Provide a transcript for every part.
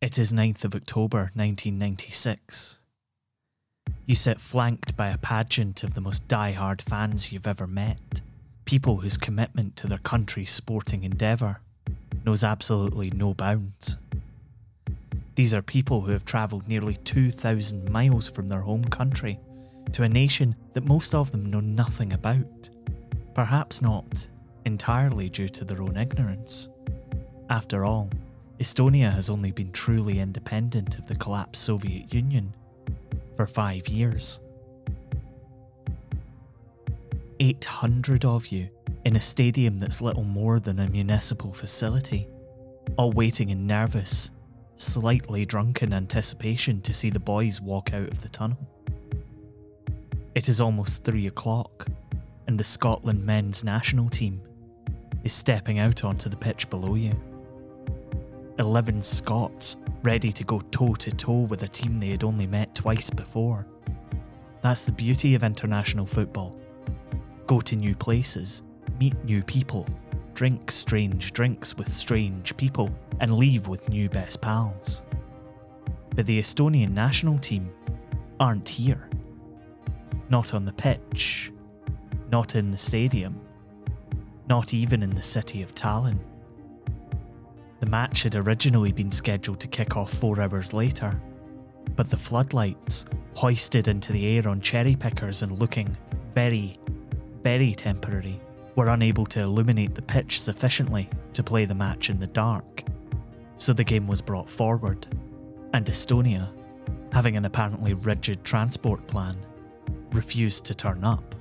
It is 9th of October 1996. You sit flanked by a pageant of the most die-hard fans you've ever met. People whose commitment to their country's sporting endeavour knows absolutely no bounds. These are people who have travelled nearly 2,000 miles from their home country to a nation that most of them know nothing about. Perhaps not entirely due to their own ignorance. After all, Estonia has only been truly independent of the collapsed Soviet Union for five years. 800 of you in a stadium that's little more than a municipal facility, all waiting in nervous, slightly drunken anticipation to see the boys walk out of the tunnel. It is almost three o'clock, and the Scotland men's national team is stepping out onto the pitch below you. 11 Scots ready to go toe to toe with a team they had only met twice before. That's the beauty of international football. Go to new places, meet new people, drink strange drinks with strange people, and leave with new best pals. But the Estonian national team aren't here. Not on the pitch, not in the stadium, not even in the city of Tallinn. The match had originally been scheduled to kick off four hours later, but the floodlights, hoisted into the air on cherry pickers and looking very, very temporary, were unable to illuminate the pitch sufficiently to play the match in the dark. So the game was brought forward, and Estonia, having an apparently rigid transport plan, refused to turn up.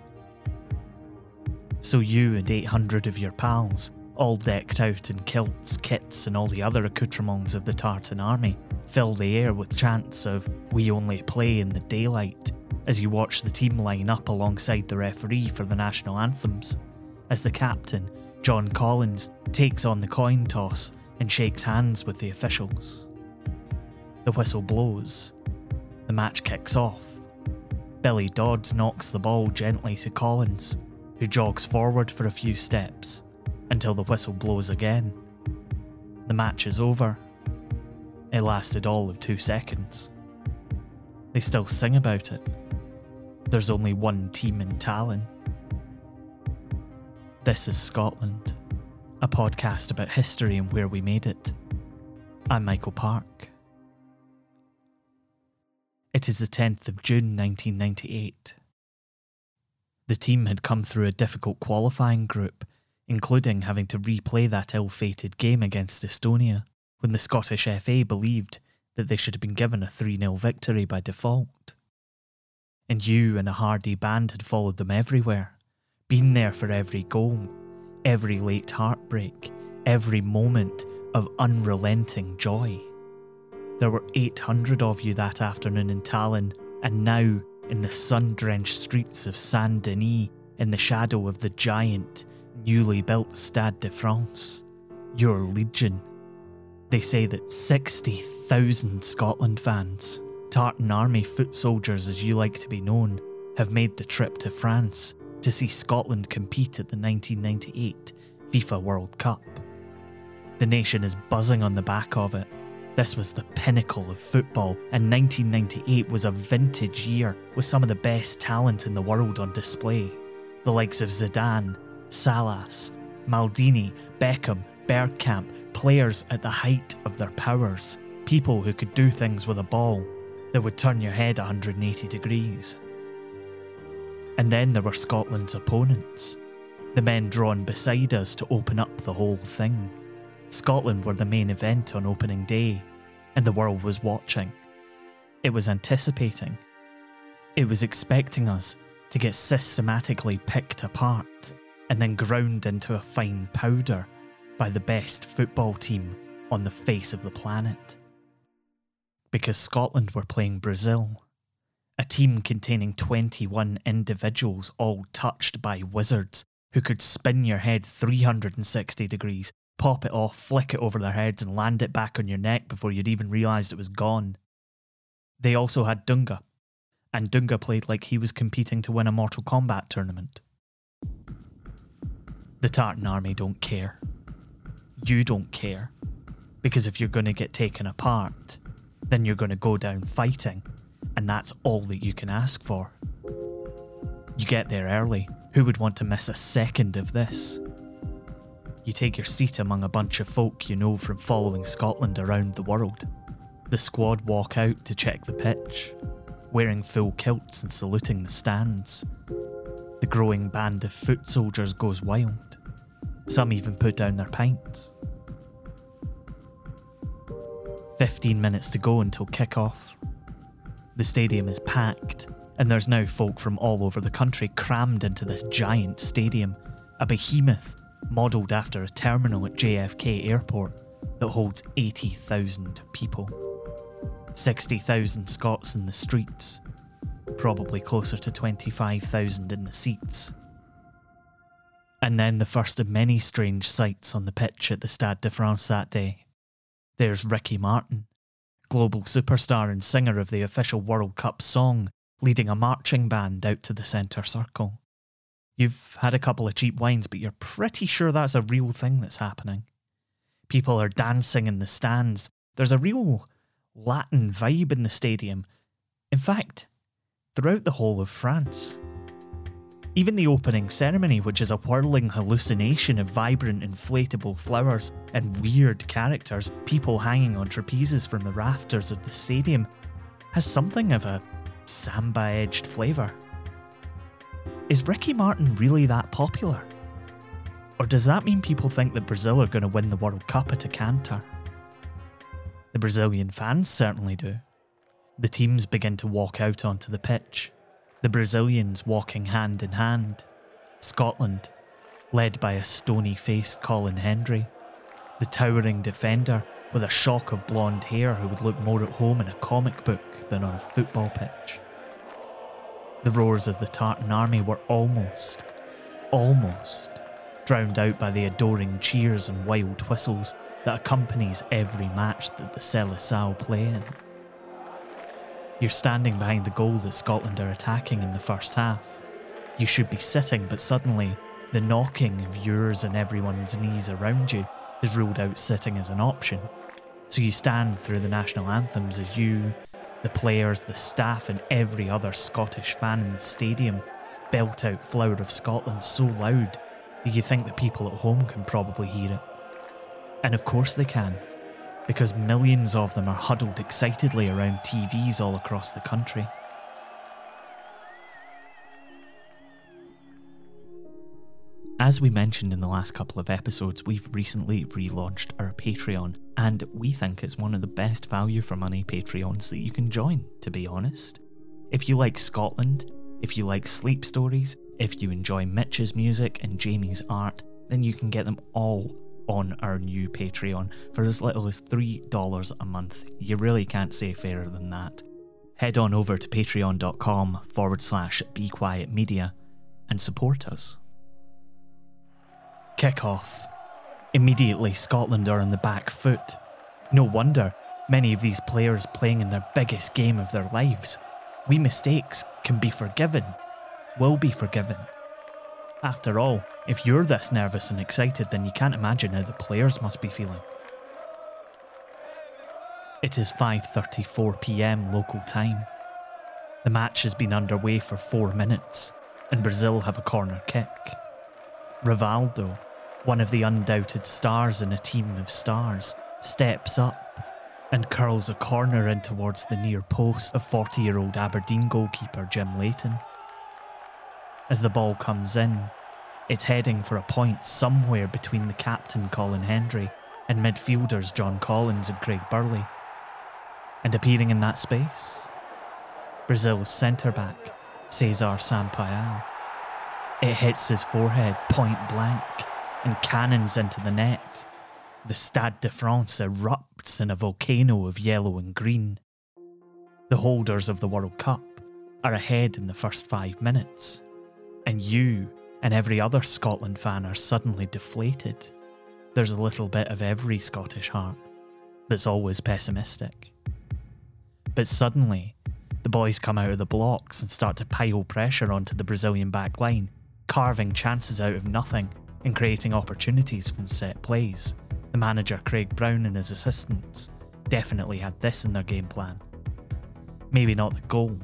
So you and 800 of your pals all decked out in kilts, kits, and all the other accoutrements of the Tartan army, fill the air with chants of We only play in the daylight as you watch the team line up alongside the referee for the national anthems, as the captain, John Collins, takes on the coin toss and shakes hands with the officials. The whistle blows. The match kicks off. Billy Dodds knocks the ball gently to Collins, who jogs forward for a few steps until the whistle blows again. The match is over. It lasted all of two seconds. They still sing about it. There's only one team in Tallinn. This is Scotland, a podcast about history and where we made it. I'm Michael Park. It is the 10th of June 1998. The team had come through a difficult qualifying group including having to replay that ill fated game against Estonia when the Scottish FA believed that they should have been given a 3 0 victory by default. And you and a hardy band had followed them everywhere, been there for every goal, every late heartbreak, every moment of unrelenting joy. There were 800 of you that afternoon in Tallinn, and now in the sun drenched streets of Saint Denis, in the shadow of the giant, newly built Stade de France, you're legion. They say that 60,000 Scotland fans, Tartan Army foot soldiers as you like to be known, have made the trip to France to see Scotland compete at the 1998 FIFA World Cup. The nation is buzzing on the back of it. This was the pinnacle of football, and 1998 was a vintage year with some of the best talent in the world on display. The likes of Zidane, Salas, Maldini, Beckham, Bergkamp, players at the height of their powers, people who could do things with a ball that would turn your head 180 degrees. And then there were Scotland's opponents, the men drawn beside us to open up the whole thing. Scotland were the main event on opening day, and the world was watching. It was anticipating. It was expecting us to get systematically picked apart and then ground into a fine powder by the best football team on the face of the planet. Because Scotland were playing Brazil, a team containing 21 individuals all touched by wizards who could spin your head 360 degrees, pop it off, flick it over their heads, and land it back on your neck before you'd even realised it was gone. They also had Dunga, and Dunga played like he was competing to win a Mortal Kombat tournament. The Tartan army don't care. You don't care. Because if you're going to get taken apart, then you're going to go down fighting, and that's all that you can ask for. You get there early. Who would want to miss a second of this? You take your seat among a bunch of folk you know from following Scotland around the world. The squad walk out to check the pitch, wearing full kilts and saluting the stands. The growing band of foot soldiers goes wild. Some even put down their pints. 15 minutes to go until kick-off. The stadium is packed, and there's now folk from all over the country crammed into this giant stadium, a behemoth modelled after a terminal at JFK Airport that holds 80,000 people. 60,000 Scots in the streets, probably closer to 25,000 in the seats. And then the first of many strange sights on the pitch at the Stade de France that day. There's Ricky Martin, global superstar and singer of the official World Cup song, leading a marching band out to the centre circle. You've had a couple of cheap wines, but you're pretty sure that's a real thing that's happening. People are dancing in the stands. There's a real Latin vibe in the stadium. In fact, throughout the whole of France. Even the opening ceremony, which is a whirling hallucination of vibrant inflatable flowers and weird characters, people hanging on trapezes from the rafters of the stadium, has something of a samba edged flavour. Is Ricky Martin really that popular? Or does that mean people think that Brazil are going to win the World Cup at a canter? The Brazilian fans certainly do. The teams begin to walk out onto the pitch the Brazilians walking hand in hand, Scotland, led by a stony faced Colin Hendry, the towering defender with a shock of blonde hair who would look more at home in a comic book than on a football pitch. The roars of the Tartan army were almost, almost drowned out by the adoring cheers and wild whistles that accompanies every match that the Seleção play in. You're standing behind the goal that Scotland are attacking in the first half. You should be sitting, but suddenly, the knocking of yours and everyone's knees around you has ruled out sitting as an option. So you stand through the national anthems as you, the players, the staff, and every other Scottish fan in the stadium belt out Flower of Scotland so loud that you think the people at home can probably hear it. And of course they can because millions of them are huddled excitedly around TVs all across the country. As we mentioned in the last couple of episodes, we've recently relaunched our Patreon, and we think it's one of the best value for money Patreons that you can join, to be honest. If you like Scotland, if you like sleep stories, if you enjoy Mitch's music and Jamie's art, then you can get them all on our new Patreon for as little as $3 a month. You really can't say fairer than that. Head on over to patreon.com forward slash be quiet media and support us. Kick off. Immediately, Scotland are on the back foot. No wonder many of these players playing in their biggest game of their lives. We mistakes can be forgiven, will be forgiven. After all, if you're this nervous and excited, then you can't imagine how the players must be feeling. It is 5:34 p.m. local time. The match has been underway for 4 minutes and Brazil have a corner kick. Rivaldo, one of the undoubted stars in a team of stars, steps up and curls a corner in towards the near post of 40 year old Aberdeen goalkeeper Jim Leighton. As the ball comes in, it's heading for a point somewhere between the captain Colin Hendry and midfielders John Collins and Craig Burley. And appearing in that space, Brazil's centre back, Cesar Sampaio. It hits his forehead point blank and cannons into the net. The Stade de France erupts in a volcano of yellow and green. The holders of the World Cup are ahead in the first five minutes and you and every other Scotland fan are suddenly deflated. There's a little bit of every Scottish heart that's always pessimistic. But suddenly, the boys come out of the blocks and start to pile pressure onto the Brazilian back line, carving chances out of nothing and creating opportunities from set plays. The manager Craig Brown and his assistants definitely had this in their game plan. Maybe not the goal,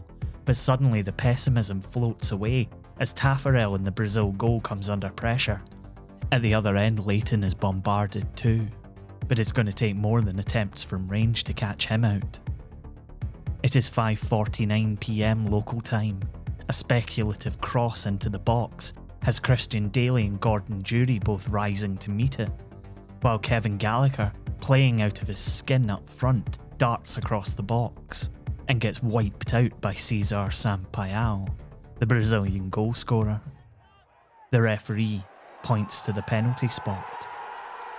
but suddenly the pessimism floats away as Taffarel in the Brazil goal comes under pressure. At the other end, Leighton is bombarded too, but it's going to take more than attempts from range to catch him out. It is 5:49 p.m. local time. A speculative cross into the box has Christian Dailly and Gordon Durie both rising to meet it, while Kevin Gallagher, playing out of his skin up front, darts across the box and gets wiped out by Cesar Sampaio, the Brazilian goalscorer. The referee points to the penalty spot,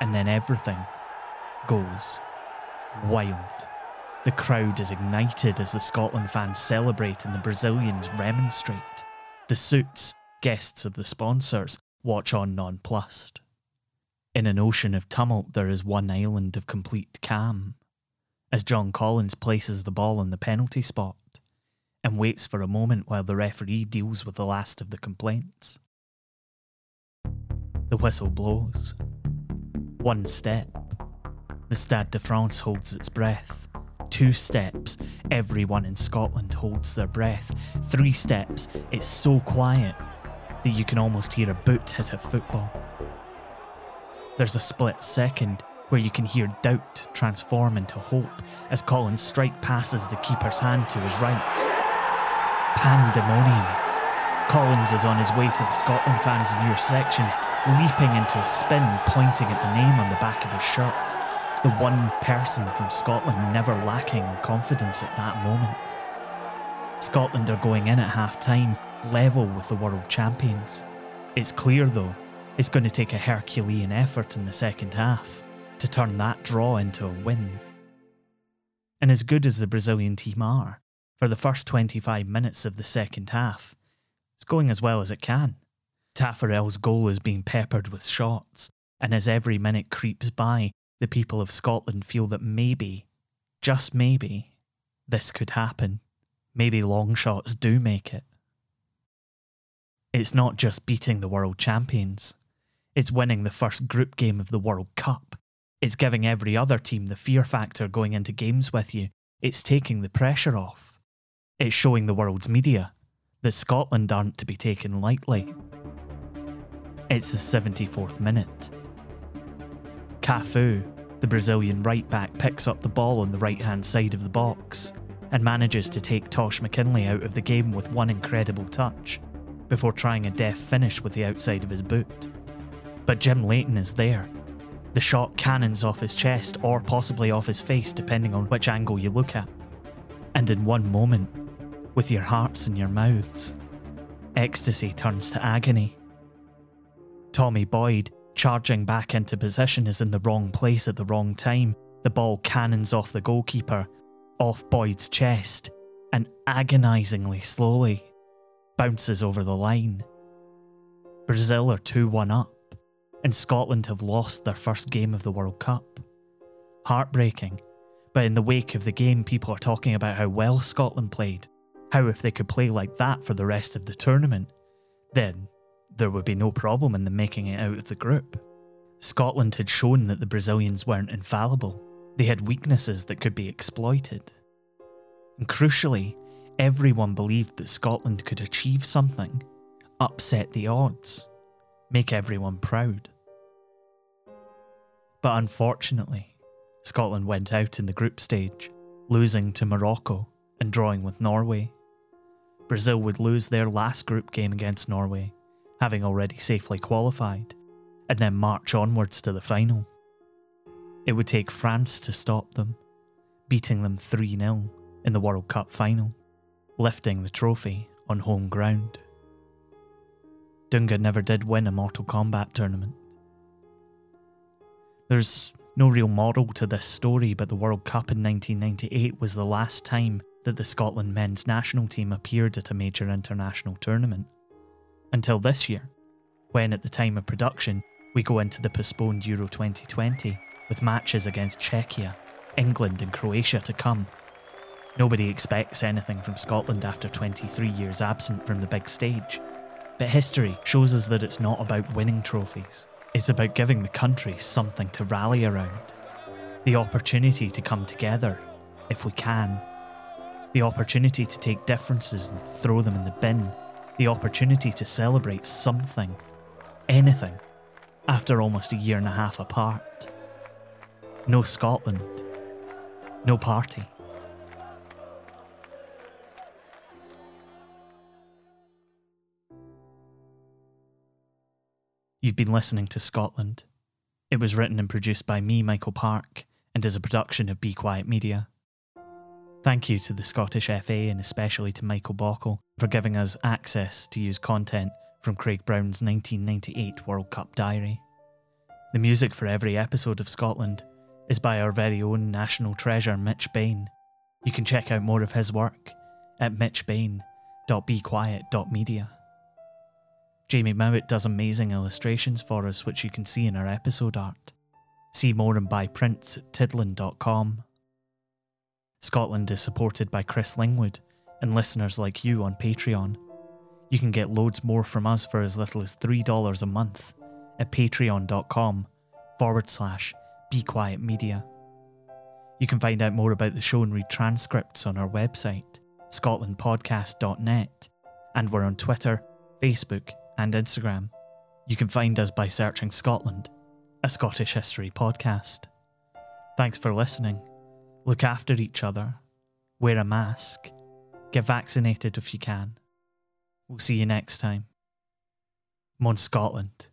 and then everything goes wild. The crowd is ignited as the Scotland fans celebrate and the Brazilians remonstrate. The suits, guests of the sponsors, watch on nonplussed. In an ocean of tumult, there is one island of complete calm as John Collins places the ball in the penalty spot and waits for a moment while the referee deals with the last of the complaints. The whistle blows. One step. The Stade de France holds its breath. Two steps. Everyone in Scotland holds their breath. Three steps. It's so quiet that you can almost hear a boot hit a football. There's a split second where you can hear doubt transform into hope as Collins' strike passes the keeper's hand to his right. Pandemonium. Collins is on his way to the Scotland fans' near section, leaping into a spin, pointing at the name on the back of his shirt. The one person from Scotland never lacking in confidence at that moment. Scotland are going in at half time, level with the world champions. It's clear, though, it's going to take a Herculean effort in the second half to turn that draw into a win. And as good as the Brazilian team are, for the first 25 minutes of the second half, it's going as well as it can. Taffarel's goal is being peppered with shots, and as every minute creeps by, the people of Scotland feel that maybe, just maybe, this could happen. Maybe long shots do make it. It's not just beating the world champions, it's winning the first group game of the World Cup it's giving every other team the fear factor going into games with you. It's taking the pressure off. It's showing the world's media that Scotland aren't to be taken lightly. It's the 74th minute. Cafu, the Brazilian right back, picks up the ball on the right hand side of the box and manages to take Tosh McKinlay out of the game with one incredible touch before trying a deft finish with the outside of his boot. But Jim Leighton is there the shot cannons off his chest or possibly off his face, depending on which angle you look at. And in one moment, with your hearts in your mouths, ecstasy turns to agony. Tommy Boyd, charging back into position, is in the wrong place at the wrong time. The ball cannons off the goalkeeper, off Boyd's chest, and agonisingly slowly bounces over the line. Brazil are 2 1 up and Scotland have lost their first game of the World Cup. Heartbreaking, but in the wake of the game, people are talking about how well Scotland played, how if they could play like that for the rest of the tournament, then there would be no problem in them making it out of the group. Scotland had shown that the Brazilians weren't infallible, they had weaknesses that could be exploited. And crucially, everyone believed that Scotland could achieve something, upset the odds, make everyone proud. But unfortunately, Scotland went out in the group stage, losing to Morocco and drawing with Norway. Brazil would lose their last group game against Norway, having already safely qualified, and then march onwards to the final. It would take France to stop them, beating them 3 0 in the World Cup final, lifting the trophy on home ground. Dunga never did win a Mortal Kombat tournament, there's no real model to this story, but the World Cup in 1998 was the last time that the Scotland men's national team appeared at a major international tournament. Until this year, when at the time of production, we go into the postponed Euro 2020 with matches against Czechia, England, and Croatia to come. Nobody expects anything from Scotland after 23 years absent from the big stage. But history shows us that it's not about winning trophies, It's about giving the country something to rally around, the opportunity to come together, if we can, the opportunity to take differences and throw them in the bin, the opportunity to celebrate something, anything, after almost a year and a half apart. No Scotland, no party. You've been listening to Scotland. It was written and produced by me, Michael Park, and is a production of Be Quiet Media. Thank you to the Scottish FA and especially to Michael Bockel for giving us access to use content from Craig Brown's 1998 World Cup diary. The music for every episode of Scotland is by our very own national treasure, Mitch Bain. You can check out more of his work at mitchbain.bequiet.media. Jamie Mowat does amazing illustrations for us, which you can see in our episode art. See more and buy prints at tidlin.com. Scotland is supported by Chris Lingwood and listeners like you on Patreon. You can get loads more from us for as little as $3 a month at patreon.com forward slash be quiet media. You can find out more about the show and read transcripts on our website, scotlandpodcast.net, and we're on Twitter, Facebook, and Instagram. You can find us by searching Scotland, a Scottish history podcast. Thanks for listening. Look after each other. Wear a mask. Get vaccinated if you can. We'll see you next time. Mon Scotland.